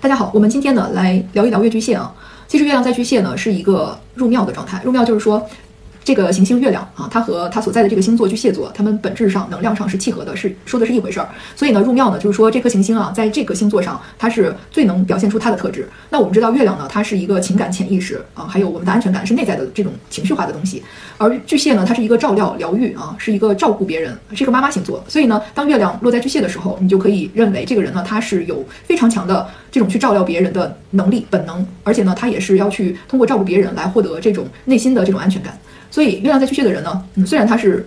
大家好，我们今天呢来聊一聊月巨蟹啊。其实月亮在巨蟹呢是一个入庙的状态，入庙就是说。这个行星月亮啊，它和它所在的这个星座巨蟹座，它们本质上能量上是契合的，是说的是一回事儿。所以呢，入庙呢，就是说这颗行星啊，在这个星座上，它是最能表现出它的特质。那我们知道月亮呢，它是一个情感潜意识啊，还有我们的安全感是内在的这种情绪化的东西。而巨蟹呢，它是一个照料、疗愈啊，是一个照顾别人，是一个妈妈星座。所以呢，当月亮落在巨蟹的时候，你就可以认为这个人呢，他是有非常强的这种去照料别人的能力、本能，而且呢，他也是要去通过照顾别人来获得这种内心的这种安全感。所以，月亮在巨蟹的人呢，嗯，虽然他是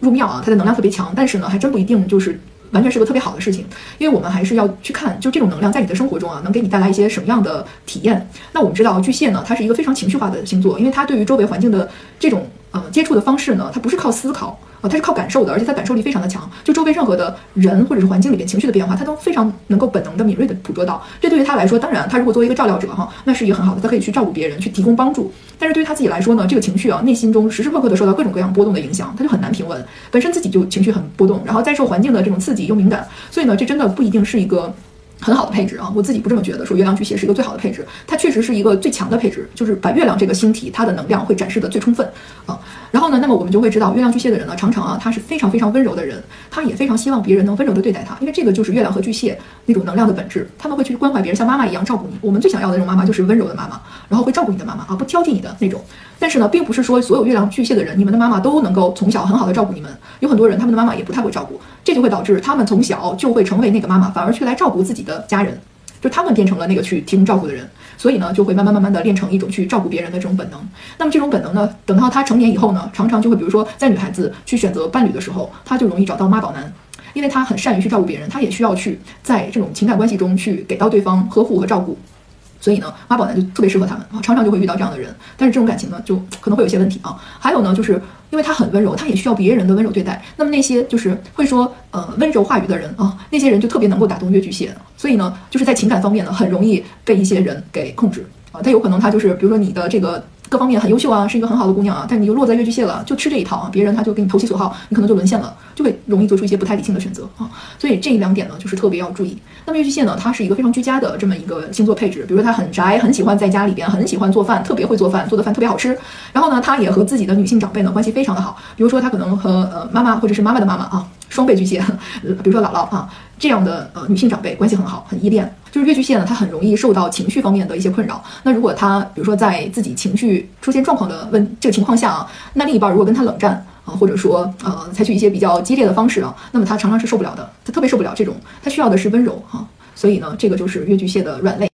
入庙啊，他的能量特别强，但是呢，还真不一定就是完全是个特别好的事情。因为我们还是要去看，就这种能量在你的生活中啊，能给你带来一些什么样的体验。那我们知道，巨蟹呢，它是一个非常情绪化的星座，因为它对于周围环境的这种呃接触的方式呢，它不是靠思考。啊，他是靠感受的，而且他感受力非常的强，就周围任何的人或者是环境里边情绪的变化，他都非常能够本能的敏锐的捕捉到。这对于他来说，当然，他如果作为一个照料者哈，那是一个很好的，他可以去照顾别人，去提供帮助。但是对于他自己来说呢，这个情绪啊，内心中时时刻刻的受到各种各样波动的影响，他就很难平稳。本身自己就情绪很波动，然后再受环境的这种刺激又敏感，所以呢，这真的不一定是一个。很好的配置啊，我自己不这么觉得。说月亮巨蟹是一个最好的配置，它确实是一个最强的配置，就是把月亮这个星体它的能量会展示的最充分啊。然后呢，那么我们就会知道，月亮巨蟹的人呢，常常啊，他是非常非常温柔的人，他也非常希望别人能温柔的对待他，因为这个就是月亮和巨蟹那种能量的本质，他们会去关怀别人，像妈妈一样照顾你。我们最想要的那种妈妈就是温柔的妈妈，然后会照顾你的妈妈啊，不挑剔你的那种。但是呢，并不是说所有月亮巨蟹的人，你们的妈妈都能够从小很好的照顾你们。有很多人，他们的妈妈也不太会照顾，这就会导致他们从小就会成为那个妈妈，反而去来照顾自己的家人。就他们变成了那个去提供照顾的人，所以呢，就会慢慢慢慢的练成一种去照顾别人的这种本能。那么这种本能呢，等到他成年以后呢，常常就会，比如说在女孩子去选择伴侣的时候，他就容易找到妈宝男，因为他很善于去照顾别人，他也需要去在这种情感关系中去给到对方呵护和照顾。所以呢，妈宝男就特别适合他们啊，常常就会遇到这样的人。但是这种感情呢，就可能会有些问题啊。还有呢，就是因为他很温柔，他也需要别人的温柔对待。那么那些就是会说呃温柔话语的人啊，那些人就特别能够打动月巨蟹。所以呢，就是在情感方面呢，很容易被一些人给控制啊。他有可能他就是，比如说你的这个。各方面很优秀啊，是一个很好的姑娘啊，但你又落在月巨蟹了，就吃这一套啊，别人他就给你投其所好，你可能就沦陷了，就会容易做出一些不太理性的选择啊。所以这两点呢，就是特别要注意。那么月巨蟹呢，它是一个非常居家的这么一个星座配置，比如说他很宅，很喜欢在家里边，很喜欢做饭，特别会做饭，做的饭特别好吃。然后呢，他也和自己的女性长辈呢关系非常的好，比如说他可能和呃妈妈或者是妈妈的妈妈啊。双倍巨蟹，比如说姥姥啊这样的呃女性长辈关系很好，很依恋。就是月巨蟹呢，他很容易受到情绪方面的一些困扰。那如果他比如说在自己情绪出现状况的问这个情况下啊，那另一半如果跟他冷战啊，或者说呃采取一些比较激烈的方式啊，那么他常常是受不了的，他特别受不了这种，他需要的是温柔哈。所以呢，这个就是月巨蟹的软肋。